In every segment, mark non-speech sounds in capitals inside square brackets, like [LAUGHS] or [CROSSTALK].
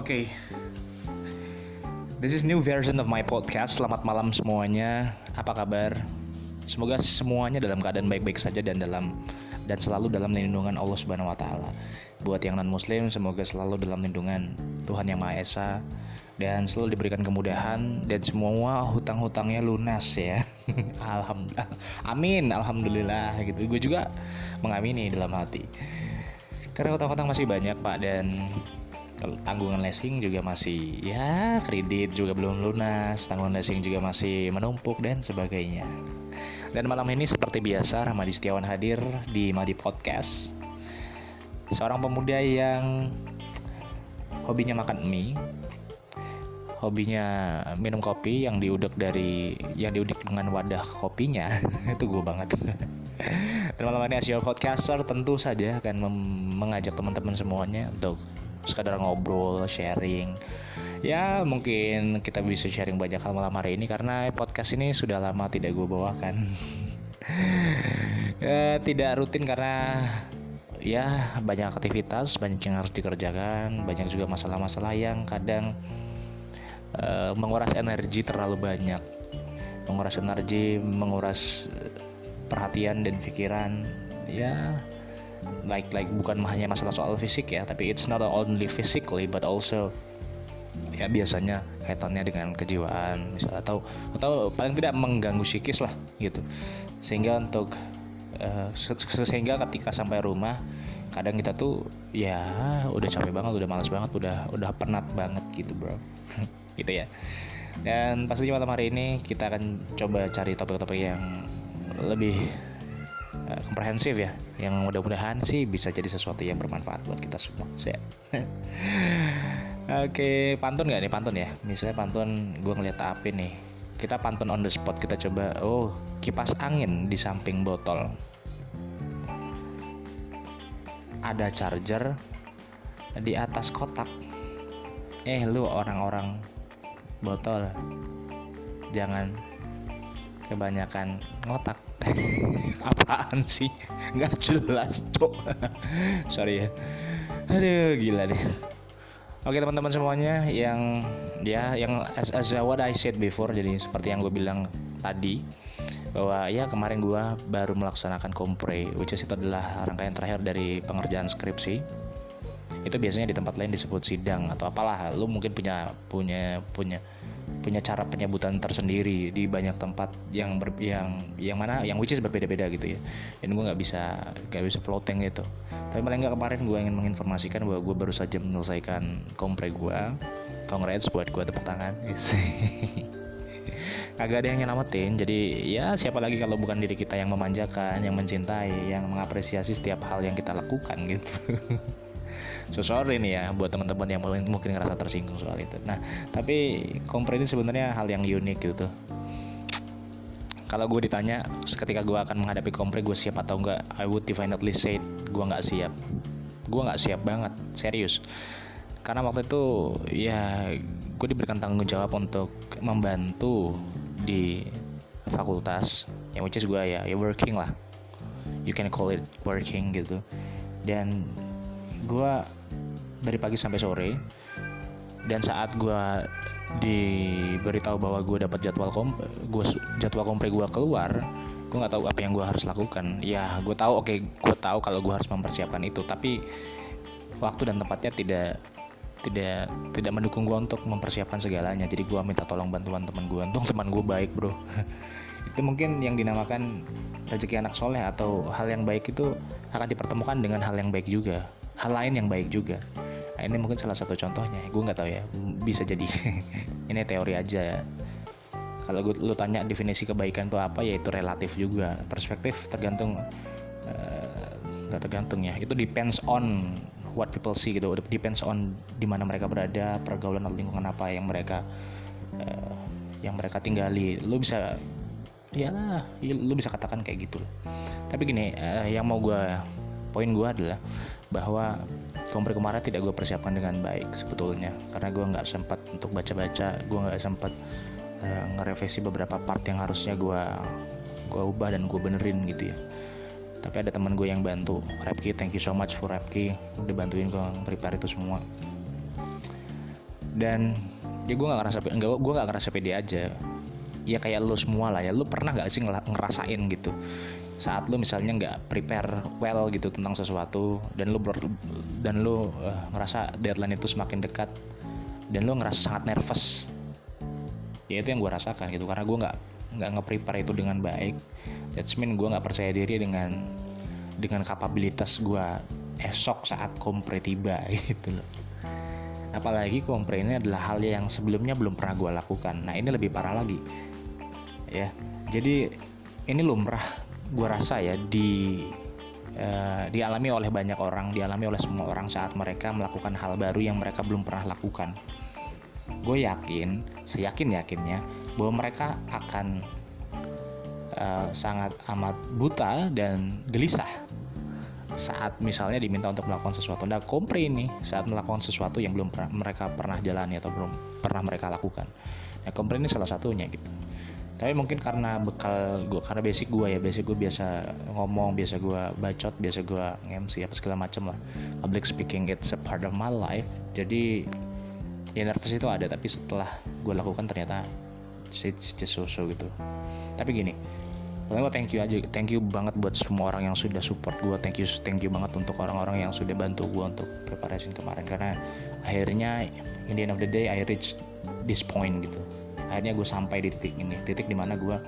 Oke. This is new version of my podcast. Selamat malam semuanya. Apa kabar? Semoga semuanya dalam keadaan baik-baik saja dan dalam dan selalu dalam lindungan Allah Subhanahu wa taala. Buat yang non muslim semoga selalu dalam lindungan Tuhan Yang Maha Esa dan selalu diberikan kemudahan dan semua hutang-hutangnya lunas ya. [LAUGHS] alhamdulillah. Amin, alhamdulillah gitu. Gue juga mengamini dalam hati. Karena hutang-hutang masih banyak, Pak dan tanggungan leasing juga masih ya kredit juga belum lunas tanggungan leasing juga masih menumpuk dan sebagainya. Dan malam ini seperti biasa Ramadi Setiawan hadir di Madi Podcast. Seorang pemuda yang hobinya makan mie hobinya minum kopi yang diudek dari yang diudek dengan wadah kopinya. [LAUGHS] Itu gue banget. Dan malam ini as your podcaster tentu saja akan mengajak teman-teman semuanya untuk sekadar ngobrol, sharing. Ya mungkin kita bisa sharing banyak hal malam hari ini karena podcast ini sudah lama tidak gue bawakan. [LAUGHS] ya, tidak rutin karena ya banyak aktivitas, banyak yang harus dikerjakan, banyak juga masalah-masalah yang kadang uh, menguras energi terlalu banyak, menguras energi, menguras perhatian dan pikiran. Ya like like bukan hanya masalah soal fisik ya tapi it's not only physically but also ya biasanya kaitannya dengan kejiwaan misal atau atau paling tidak mengganggu psikis lah gitu. Sehingga untuk uh, sehingga ketika sampai rumah kadang kita tuh ya udah capek banget udah malas banget udah udah penat banget gitu bro. [LAUGHS] Gitu ya. Dan pastinya malam hari ini kita akan coba cari topik-topik yang lebih uh, komprehensif ya yang mudah-mudahan sih bisa jadi sesuatu yang bermanfaat buat kita semua [LAUGHS] Oke, pantun nggak nih pantun ya? Misalnya pantun, gue ngeliat api nih. Kita pantun on the spot, kita coba. Oh, kipas angin di samping botol. Ada charger di atas kotak. Eh, lu orang-orang botol, jangan kebanyakan ngotak. [LAUGHS] Apaan sih? Nggak jelas cok. [LAUGHS] Sorry ya. Aduh gila deh. Oke teman-teman semuanya yang ya yang as, as what I said before jadi seperti yang gue bilang tadi bahwa ya kemarin gue baru melaksanakan kompre which is itu adalah rangkaian terakhir dari pengerjaan skripsi. Itu biasanya di tempat lain disebut sidang atau apalah. Lu mungkin punya punya punya punya cara penyebutan tersendiri di banyak tempat yang ber, yang yang mana yang which is berbeda-beda gitu ya. Dan gue nggak bisa nggak bisa floating gitu. Tapi paling nggak kemarin gue ingin menginformasikan bahwa gue baru saja menyelesaikan kompre gue congrats buat gue tepuk tangan. [LAUGHS] Agak ada yang nyelamatin jadi ya siapa lagi kalau bukan diri kita yang memanjakan yang mencintai yang mengapresiasi setiap hal yang kita lakukan gitu [LAUGHS] so sorry nih ya buat teman-teman yang mungkin ngerasa tersinggung soal itu. Nah tapi kompre ini sebenarnya hal yang unik gitu. Kalau gue ditanya ketika gue akan menghadapi kompre gue siap atau enggak I would definitely say gue nggak siap. Gue nggak siap banget serius. Karena waktu itu ya gue diberikan tanggung jawab untuk membantu di fakultas yang which is gue ya ya working lah. You can call it working gitu. Dan gue dari pagi sampai sore dan saat gue diberitahu bahwa gue dapat jadwal kom gue jadwal kompre gue keluar gue nggak tahu apa yang gue harus lakukan. Ya gue tahu oke okay, gue tahu kalau gue harus mempersiapkan itu tapi waktu dan tempatnya tidak tidak tidak mendukung gue untuk mempersiapkan segalanya. Jadi gue minta tolong bantuan teman gue untung teman gue baik bro. [LAUGHS] Itu mungkin yang dinamakan rezeki anak soleh atau hal yang baik itu akan dipertemukan dengan hal yang baik juga hal lain yang baik juga. Nah, ini mungkin salah satu contohnya. Gue nggak tahu ya bisa jadi. [LAUGHS] Ini teori aja ya. Kalau gue lu tanya definisi kebaikan itu apa ya itu relatif juga. Perspektif tergantung eh, nggak uh, tergantung ya. Itu depends on what people see gitu. Depends on di mana mereka berada pergaulan atau lingkungan apa yang mereka uh, yang mereka tinggali. Lu bisa ya lah lu bisa katakan kayak gitu tapi gini uh, yang mau gue poin gue adalah bahwa kompre kemarin tidak gue persiapkan dengan baik sebetulnya. Karena gue nggak sempat untuk baca-baca gue nggak sempat uh, ngerevisi beberapa part yang harusnya gue gue ubah dan gue benerin gitu ya. Tapi ada teman gue yang bantu Repki thank you so much for Repki udah bantuin gue prepare itu semua. Dan ya gue nggak ngerasa enggak gue nggak ngerasa pede aja. Ya kayak lo semua lah ya lo pernah nggak sih ngerasain gitu saat lo misalnya nggak prepare well gitu tentang sesuatu dan lo ber, dan lo uh, ngerasa deadline itu semakin dekat dan lo ngerasa sangat nervous ya itu yang gue rasakan gitu. Karena gue nggak nggak nge-prepare itu dengan baik that's mean gue nggak percaya diri dengan dengan kapabilitas gue esok saat kompre tiba [LAUGHS] gitu loh. Apalagi kompre ini adalah hal yang sebelumnya belum pernah gue lakukan. Nah ini lebih parah lagi ya. Jadi ini lumrah gue rasa ya di uh, dialami oleh banyak orang dialami oleh semua orang saat mereka melakukan hal baru yang mereka belum pernah lakukan gue yakin seyakin yakinnya bahwa mereka akan uh, sangat amat buta dan gelisah saat misalnya diminta untuk melakukan sesuatu. Nah, kompre ini saat melakukan sesuatu yang belum pernah, mereka pernah jalani atau belum pernah mereka lakukan. Nah, kompre ini salah satunya gitu. Tapi mungkin karena bekal gue, karena basic gue ya, basic gue biasa ngomong, biasa gue bacot, biasa gue nge-MC apa segala macem lah. Public speaking it's a part of my life. Jadi ya nervous itu ada, tapi setelah gue lakukan ternyata it's just so-so gitu. Tapi gini, Pokoknya gue thank you aja, thank you banget buat semua orang yang sudah support gue, thank you, thank you banget untuk orang-orang yang sudah bantu gue untuk preparation kemarin karena akhirnya in the end of the day I reach this point gitu. Akhirnya gue sampai di titik ini, titik di mana gue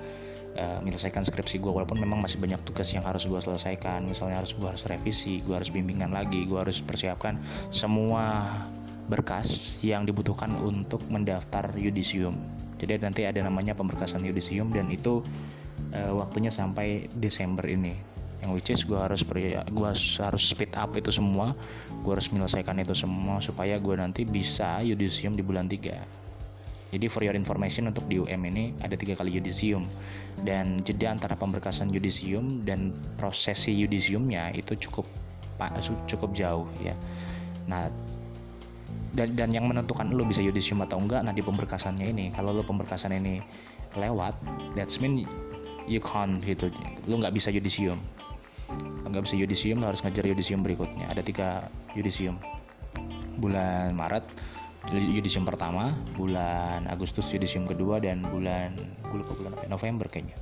uh, menyelesaikan skripsi gue walaupun memang masih banyak tugas yang harus gue selesaikan, misalnya harus gue harus revisi, gue harus bimbingan lagi, gue harus persiapkan semua berkas yang dibutuhkan untuk mendaftar yudisium. Jadi nanti ada namanya pemberkasan yudisium dan itu uh, waktunya sampai Desember ini. Yang which is gue harus gue harus speed up itu semua. Gue harus menyelesaikan itu semua supaya gue nanti bisa yudisium di bulan 3 jadi for your information untuk di UM ini ada tiga kali yudisium. Dan jeda antara pemberkasan yudisium dan prosesi yudisiumnya itu cukup cukup jauh ya. Nah dan, dan yang menentukan lo bisa yudisium atau enggak nah di pemberkasannya ini. Kalau lo pemberkasan ini lewat that's mean you can't gitu. Lu nggak bisa yudisium. Nggak bisa yudisium lu harus ngejar yudisium berikutnya. Ada tiga yudisium. Bulan Maret yudisium pertama bulan Agustus yudisium kedua dan bulan gue lupa bulan apa November kayaknya.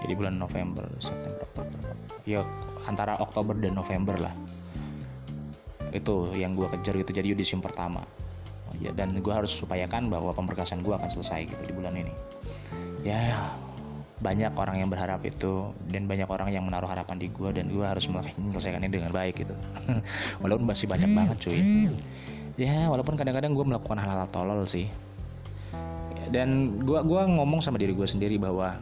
Jadi bulan November September Oktober. Ya antara Oktober dan November lah. Itu yang gue kejar gitu jadi yudisium pertama. Ya dan gue harus upayakan bahwa pemberkasan gue akan selesai gitu di bulan ini. Ya banyak orang yang berharap itu dan banyak orang yang menaruh harapan di gue dan gue harus menyelesaikannya dengan baik gitu. [LAUGHS] Walaupun masih banyak banget cuy ya walaupun kadang-kadang gue melakukan hal-hal tolol sih. Dan gue gua ngomong sama diri gue sendiri bahwa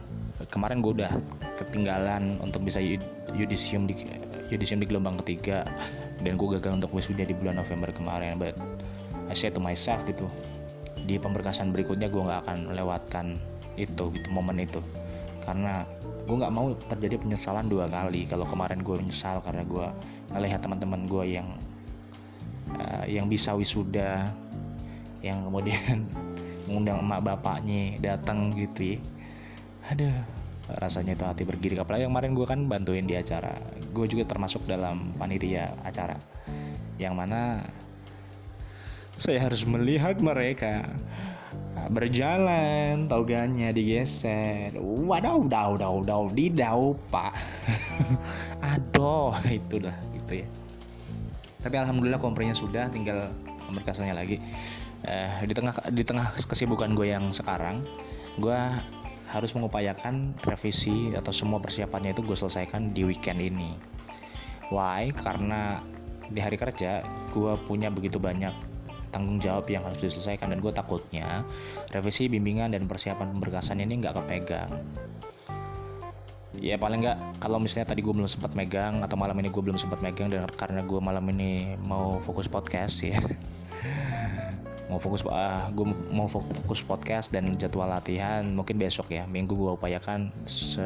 kemarin gue udah ketinggalan untuk bisa yudisium di yudisium di gelombang ketiga dan gue gagal untuk wisuda di bulan November kemarin. But I say to myself gitu di pemberkasan berikutnya gue nggak akan melewatkan itu gitu momen itu. Karena gue nggak mau terjadi penyesalan dua kali. Kalau kemarin gue menyesal karena gue ngelihat teman-teman gue yang uh, yang bisa wisuda yang kemudian [LAUGHS] mengundang emak bapaknya datang gitu ya. Ada rasanya itu hati bergidik apalagi yang kemarin gue kan bantuin di acara. Gue juga termasuk dalam panitia acara. Yang mana saya harus melihat mereka berjalan toganya digeser. Waduh dau dau di dau pak. [LAUGHS] Aduh itulah gitu ya tapi alhamdulillah komprenya sudah tinggal pemberkasannya lagi. Eh, di tengah di tengah kesibukan gue yang sekarang gue harus mengupayakan revisi atau semua persiapannya itu gue selesaikan di weekend ini. Why? Karena di hari kerja gue punya begitu banyak tanggung jawab yang harus diselesaikan dan gue takutnya revisi bimbingan dan persiapan pemberkasan ini nggak kepegang ya paling nggak kalau misalnya tadi gue belum sempat megang atau malam ini gue belum sempat megang dan karena gue malam ini mau fokus podcast ya. [LAUGHS] Mau fokus uh, ah, gue mau fokus podcast dan jadwal latihan mungkin besok ya. Minggu gue upayakan se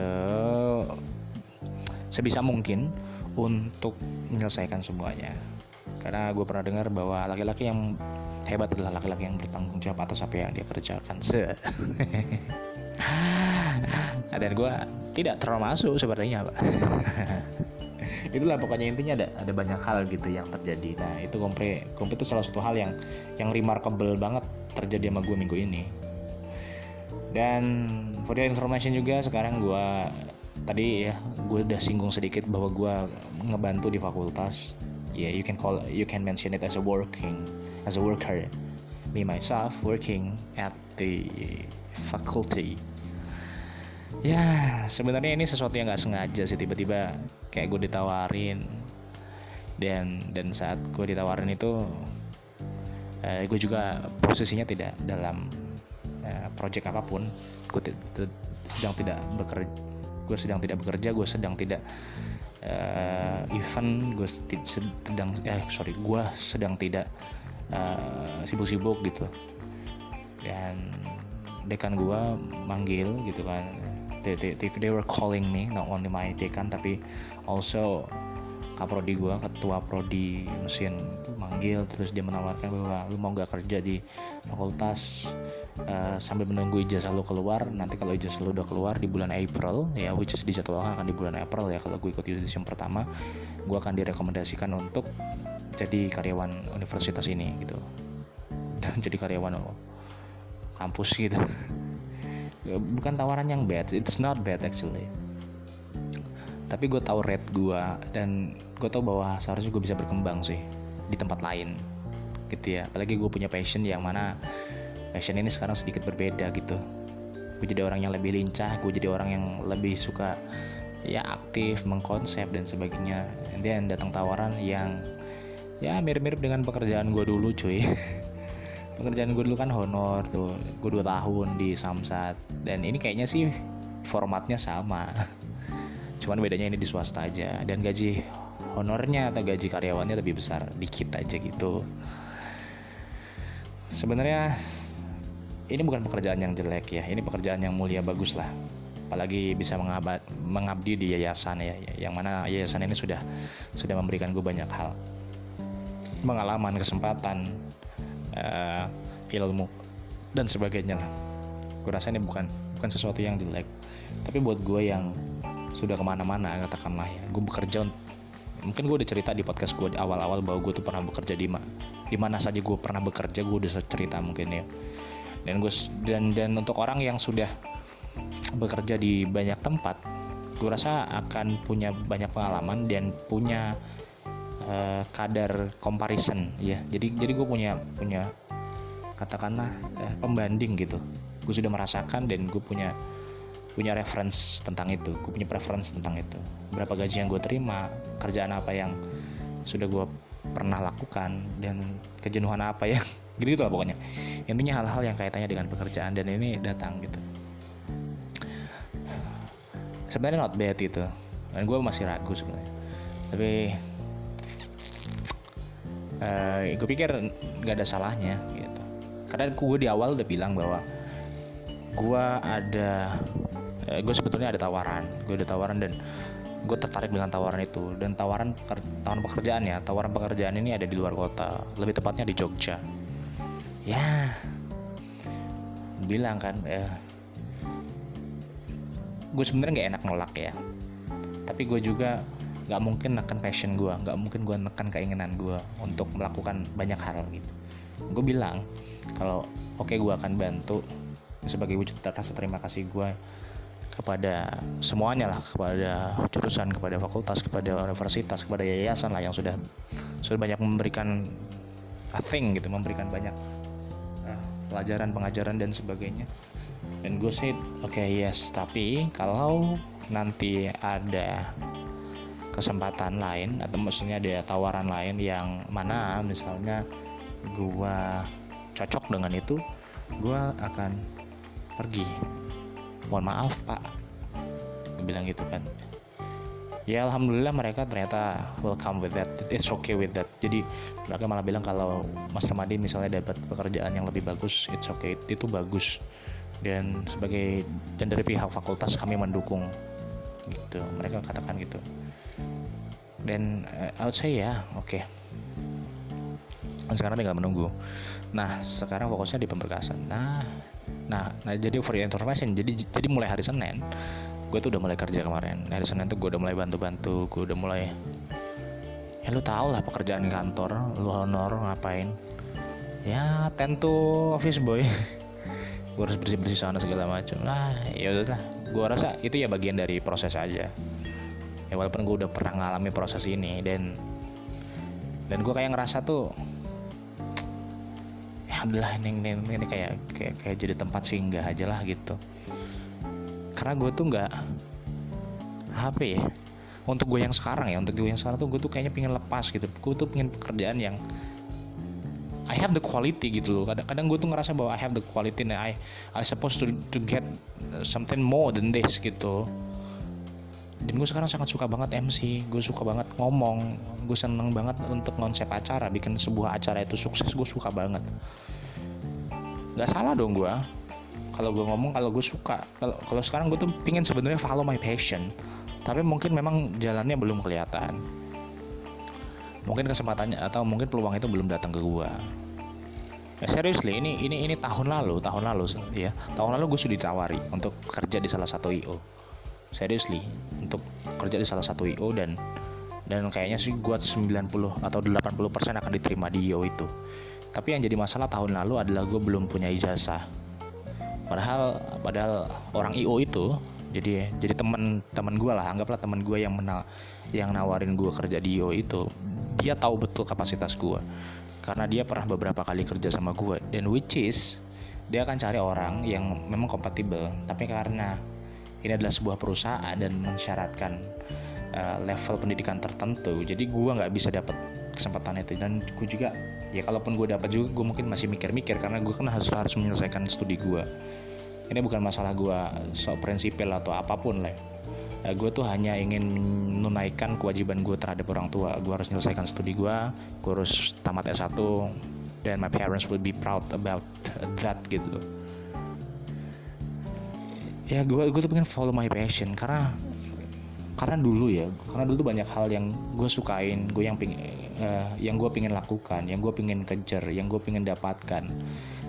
sebisa mungkin untuk menyelesaikan semuanya. Karena gue pernah dengar bahwa laki-laki yang hebat adalah laki-laki yang bertanggung jawab atas apa yang dia kerjakan. Se [LAUGHS] dan gue tidak termasuk sepertinya pak. [LAUGHS] Itulah pokoknya intinya ada ada banyak hal gitu yang terjadi. Nah itu kompre kompre itu salah satu hal yang yang remarkable banget terjadi sama gue minggu ini. Dan for your information juga sekarang gue tadi ya gue udah singgung sedikit bahwa gue ngebantu di fakultas. Ya yeah, you can call you can mention it as a working as a worker. Me myself working at the faculty ya sebenarnya ini sesuatu yang nggak sengaja sih tiba-tiba kayak gue ditawarin. Dan dan saat gue ditawarin itu eh, gue juga posisinya tidak dalam eh, project apa pun. Gue sedang tidak bekerja gue sedang tidak bekerja gue sedang tidak uh, event gue sedang eh sorry gue sedang tidak sibuk sibuk-sibuk gitu. Dan dekan gue manggil gitu kan they, they, they were calling me not only my dekan tapi also kaprodi gue ketua prodi mesin manggil terus dia menawarkan bahwa lu mau gak kerja di fakultas uh, sambil menunggu ijazah lu keluar nanti kalau ijazah lu udah keluar di bulan April ya which is dijadwalkan akan di bulan April ya kalau gue ikut yang pertama gue akan direkomendasikan untuk jadi karyawan universitas ini gitu. Dan [LAUGHS] jadi karyawan kampus gitu bukan tawaran yang bad it's not bad actually. Tapi gue tahu rate gue dan gue tahu bahwa seharusnya gue bisa berkembang sih di tempat lain gitu ya. Apalagi gue punya passion yang mana passion ini sekarang sedikit berbeda gitu. Gue jadi orang yang lebih lincah gue jadi orang yang lebih suka ya aktif mengkonsep dan sebagainya. Dan datang tawaran yang ya mirip-mirip dengan pekerjaan gue dulu cuy [LAUGHS] pekerjaan gue dulu kan honor tuh. Gue dua tahun di Samsat. Dan ini kayaknya sih formatnya sama. [LAUGHS] Cuman bedanya ini di swasta aja. Dan gaji honornya atau gaji karyawannya lebih besar. Dikit aja gitu. Sebenarnya ini bukan pekerjaan yang jelek ya. Ini pekerjaan yang mulia bagus lah. Apalagi bisa mengabad, mengabdi di yayasan ya. Yang mana yayasan ini sudah sudah memberikan gue banyak hal. Pengalaman kesempatan uh, ilmu dan sebagainya lah. Gue rasa ini bukan bukan sesuatu yang jelek. Tapi buat gue yang sudah ke mana-mana katakanlah ya gue bekerja mungkin gue udah cerita di podcast gue awal-awal bahwa gue tuh pernah bekerja di mana di mana saja gue pernah bekerja gue udah cerita mungkin ya. Dan gue dan dan untuk orang yang sudah bekerja di banyak tempat gue rasa akan punya banyak pengalaman dan punya uh, kadar comparison ya jadi jadi gue punya punya katakanlah uh, pembanding gitu. Gue sudah merasakan dan gue punya punya reference tentang itu. Gue punya preference tentang itu. Berapa gaji yang gue terima kerjaan apa yang sudah gue pernah lakukan dan kejenuhan apa yang [LAUGHS] gitu gitu lah pokoknya. Intinya hal-hal yang kaitannya dengan pekerjaan dan ini datang gitu. Sebenarnya not bad itu dan gue masih ragu sebenarnya. Tapi uh, eh, gue pikir nggak ada salahnya gitu. Karena gue di awal udah bilang bahwa gue ada uh, eh, gue sebetulnya ada tawaran. Gue ada tawaran dan gue tertarik dengan tawaran itu. Dan tawaran tawaran pekerjaan ya tawaran pekerjaan ini ada di luar kota. Lebih tepatnya di Jogja. Ya bilang kan eh, gue sebenarnya nggak enak nolak ya. Tapi gue juga nggak mungkin nekan passion gue nggak mungkin gue nekan keinginan gue untuk melakukan banyak hal gitu. Gue bilang kalau oke okay, gue akan bantu sebagai wujud rasa terima kasih gue kepada semuanya lah kepada jurusan kepada fakultas kepada universitas kepada yayasan lah yang sudah sudah banyak memberikan a thing gitu memberikan banyak uh, pelajaran pengajaran dan sebagainya. Dan gue sih oke okay, yes. Tapi kalau nanti ada kesempatan lain atau maksudnya ada tawaran lain yang mana misalnya gua cocok dengan itu gua akan pergi. Mohon maaf pak. Gue bilang gitu kan. Ya alhamdulillah mereka ternyata welcome with that. It's okay with that. Jadi mereka malah bilang kalau Mas Ramadhin misalnya dapat pekerjaan yang lebih bagus it's okay. Itu bagus. Dan sebagai dan dari pihak fakultas kami mendukung. Gitu. Mereka katakan gitu dan uh, I would say ya oke. Okay. sekarang tinggal menunggu. Nah sekarang fokusnya di pemberkasan. Nah nah nah jadi for your information jadi jadi mulai hari Senin gue tuh udah mulai kerja kemarin. Dari senin tuh gue udah mulai bantu-bantu gue udah mulai ya lu tau lah pekerjaan kantor lu honor ngapain. Ya tentu office boy. [LAUGHS] Gue harus bersih bersih sana segala macam lah ya udah gue rasa itu ya bagian dari proses aja ya walaupun gue udah pernah ngalami proses ini dan dan gue kayak ngerasa tuh ya alhamdulillah ini, ini, ini kayak, kayak kayak jadi tempat singgah aja lah gitu. Karena gue tuh nggak apa ya untuk gue yang sekarang ya untuk gue yang sekarang tuh gue tuh kayaknya pengen lepas gitu. Gue tuh pengen pekerjaan yang I have the quality gitu loh. Kadang-kadang gue tuh ngerasa bahwa I have the quality and I I supposed to to get something more than this gitu dan gue sekarang sangat suka banget MC gue suka banget ngomong gue seneng banget untuk konsep acara bikin sebuah acara itu sukses gue suka banget. Gak salah dong gue kalau gue ngomong kalau gue suka. Kalau kalau sekarang gue tuh pingin sebenarnya follow my passion tapi mungkin memang jalannya belum kelihatan. Mungkin kesempatannya atau mungkin peluang itu belum datang ke gua. Ya, seriously ini ini ini tahun lalu tahun lalu ya tahun lalu gue sudah ditawari untuk kerja di salah satu io seriously untuk kerja di salah satu io dan dan kayaknya sih gue 90 atau 80% akan diterima di io itu. Tapi yang jadi masalah tahun lalu adalah gue belum punya ijazah. Padahal padahal orang io itu jadi jadi teman teman gue lah anggaplah teman gue yang menang yang nawarin gue kerja di IO itu dia tahu betul kapasitas gue karena dia pernah beberapa kali kerja sama gue dan which is dia akan cari orang yang memang kompatibel tapi karena ini adalah sebuah perusahaan dan mensyaratkan uh, level pendidikan tertentu. Jadi gue nggak bisa dapat kesempatan itu. Dan gue juga ya kalaupun gue dapat juga gue mungkin masih mikir-mikir. Karena gue kan harus harus menyelesaikan studi gue ini bukan masalah gue sok prinsipil atau apa pun lah. Ya, gue tuh hanya ingin menunaikan kewajiban gue terhadap orang tua. Gue harus menyelesaikan studi gue gue harus tamat S1 dan my parents will be proud about that gitu ya gue gue tuh pengen follow my passion karena karena dulu ya karena dulu tuh banyak hal yang gue sukain gue yang pingin uh, yang gue pingin lakukan yang gue pingin kejar yang gue pingin dapatkan.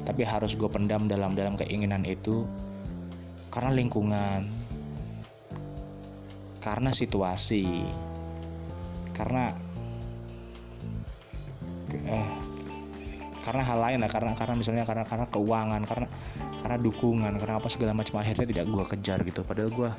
Tapi harus gue pendam dalam dalam keinginan itu karena lingkungan karena situasi karena eh, karena hal lain lah karena karena misalnya karena karena keuangan karena karena dukungan karena apa segala macam akhirnya tidak gue kejar gitu. Padahal gue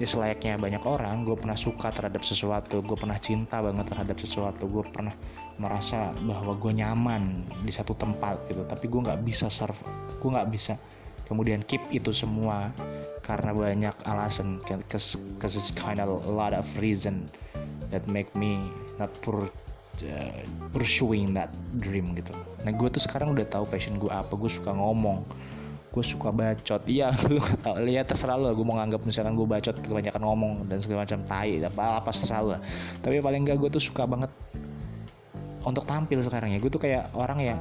ya selayaknya banyak orang gue pernah suka terhadap sesuatu gue pernah cinta banget terhadap sesuatu gue pernah merasa bahwa gue nyaman di satu tempat gitu. Tapi gue nggak bisa serve gue nggak bisa kemudian keep itu semua karena banyak alasan cause, cause it's kind of a lot of reason that make me not pur, uh, pursuing that dream gitu. Nah gue tuh sekarang udah tahu passion gue apa. Gue suka ngomong gue suka bacot. Iya [LAUGHS] lu lihat terserah lu gue mau nganggap misalkan gue bacot kebanyakan ngomong dan segala macam tai apa apa terserah lu tapi paling enggak gue tuh suka banget untuk tampil sekarang ya. Gue tuh kayak orang yang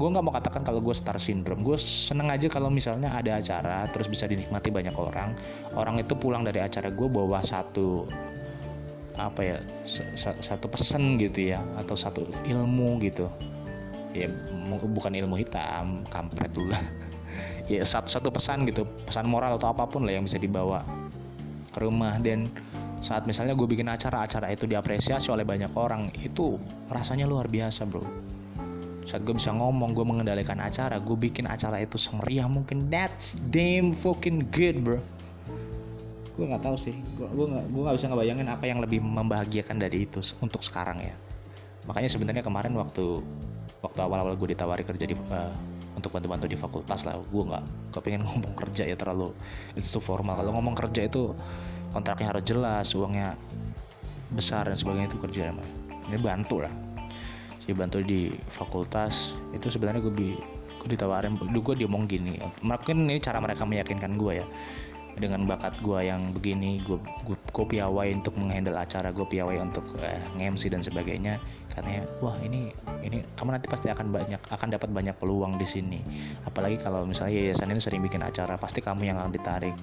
gue nggak mau katakan kalau gue star syndrome. Gue seneng aja kalau misalnya ada acara terus bisa dinikmati banyak orang. Orang itu pulang dari acara gue bawa satu apa ya satu pesan gitu ya atau satu ilmu gitu. Ya bukan ilmu hitam kampret dulu lah. [LAUGHS] Ya satu, satu pesan gitu pesan moral atau apa pun lah yang bisa dibawa ke rumah. Dan saat misalnya gue bikin acara acara itu diapresiasi oleh banyak orang itu rasanya luar biasa bro. Saat gue bisa ngomong gue mengendalikan acara gue bikin acara itu semeriah mungkin. That's damn fucking good bro gue nggak tahu sih. Gue gue nggak bisa ngebayangin apa yang lebih membahagiakan dari itu untuk sekarang ya. Makanya sebenarnya kemarin waktu waktu awal-awal gue ditawari kerja di uh, untuk bantu-bantu di fakultas lah gue nggak kepengen [LAUGHS] ngomong kerja ya terlalu itu formal. Kalau ngomong kerja itu kontraknya harus jelas uangnya besar dan sebagainya itu kerja emang. Ini bantu lah. Jadi bantu di fakultas itu sebenarnya gue, gue ditawarin gue diomong gini mungkin ini cara mereka meyakinkan gue ya dengan bakat gue yang begini gue piawai untuk menghandle acara gue piawai untuk eh, nge-MC dan sebagainya karena wah ini ini kamu nanti pasti akan banyak akan dapat banyak peluang di sini. Apalagi kalau misalnya yayasan ini sering bikin acara pasti kamu yang akan ditarik.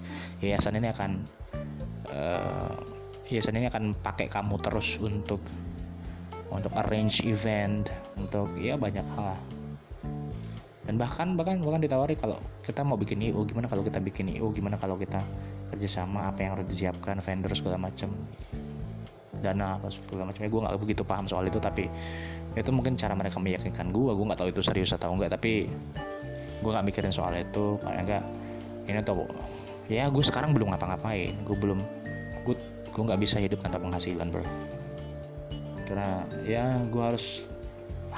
Yayasan ini akan uh, yayasan ini akan pakai kamu terus untuk untuk arrange event untuk ya banyak hal dan bahkan bahkan bahkan ditawari kalau kita mau bikin IO gimana kalau kita bikin IO gimana kalau kita kerjasama apa yang harus disiapkan vendor segala macam dana apa segala macamnya gue nggak begitu paham soal itu tapi itu mungkin cara mereka meyakinkan gue gue nggak tahu itu serius atau enggak tapi gue nggak mikirin soal itu. Paling enggak ini tuh ya gue sekarang belum ngapa-ngapain. Gue belum gue gue nggak bisa hidup tanpa penghasilan bro. Karena ya gue harus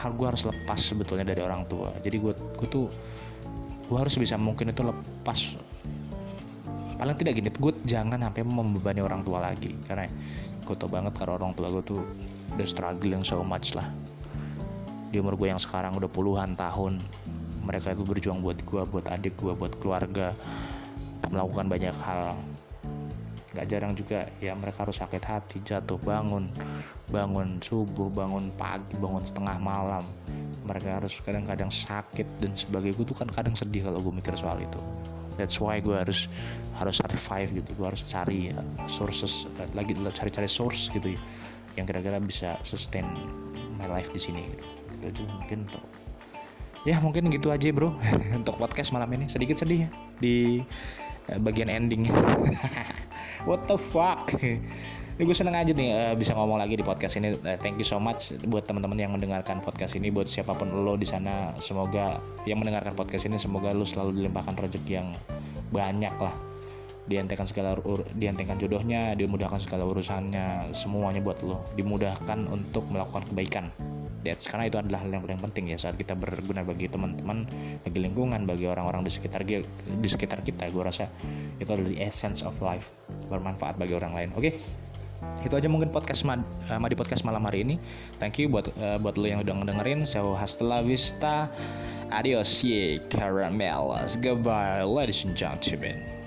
gue harus lepas sebetulnya dari orang tua. Jadi gue gue tuh gue harus bisa mungkin itu lepas. Paling tidak gini gue jangan sampai membebani orang tua lagi. Karena gue tau banget karena orang tua gue tuh udah struggling so much lah. Di umur gue yang sekarang udah puluhan tahun mereka itu berjuang buat gue buat adik gue buat keluarga melakukan banyak hal Gak jarang juga ya mereka harus sakit hati jatuh bangun. Bangun subuh bangun pagi bangun setengah malam. Mereka harus kadang-kadang sakit dan sebagainya. Gue tuh kan kadang sedih kalau gue mikir soal itu. That's why gue harus harus survive gitu. Gue harus cari ya, sources lagi cari-cari source gitu ya, yang kira-kira bisa sustain my life di sini gitu. Itu mungkin untuk ya mungkin gitu aja bro [LAUGHS] untuk podcast malam ini. Sedikit sedih ya di uh, bagian endingnya [LAUGHS] what the fuck? Ini [LAUGHS] gue seneng aja nih uh, bisa ngomong lagi di podcast ini. Uh, thank you so much buat teman-teman yang mendengarkan podcast ini buat siapa pun lo di sana. Semoga yang mendengarkan podcast ini semoga lo selalu dilimpahkan rezeki yang banyak lah. Dihentikan segala ur, dihentikan jodohnya dimudahkan segala urusannya semuanya buat lo. Dimudahkan untuk melakukan kebaikan That's, karena itu adalah hal yang paling penting ya saat kita berguna bagi teman-teman bagi lingkungan bagi orang-orang di sekitar di sekitar kita. Gue rasa itu adalah the essence of life bermanfaat bagi orang lain. Oke okay? itu aja mungkin podcast mad, uh, Madi podcast malam hari ini. Thank you buat uh, buat lo yang udah ngedengerin. So hasta la vista. Adios ye caramelas goodbye ladies and gentlemen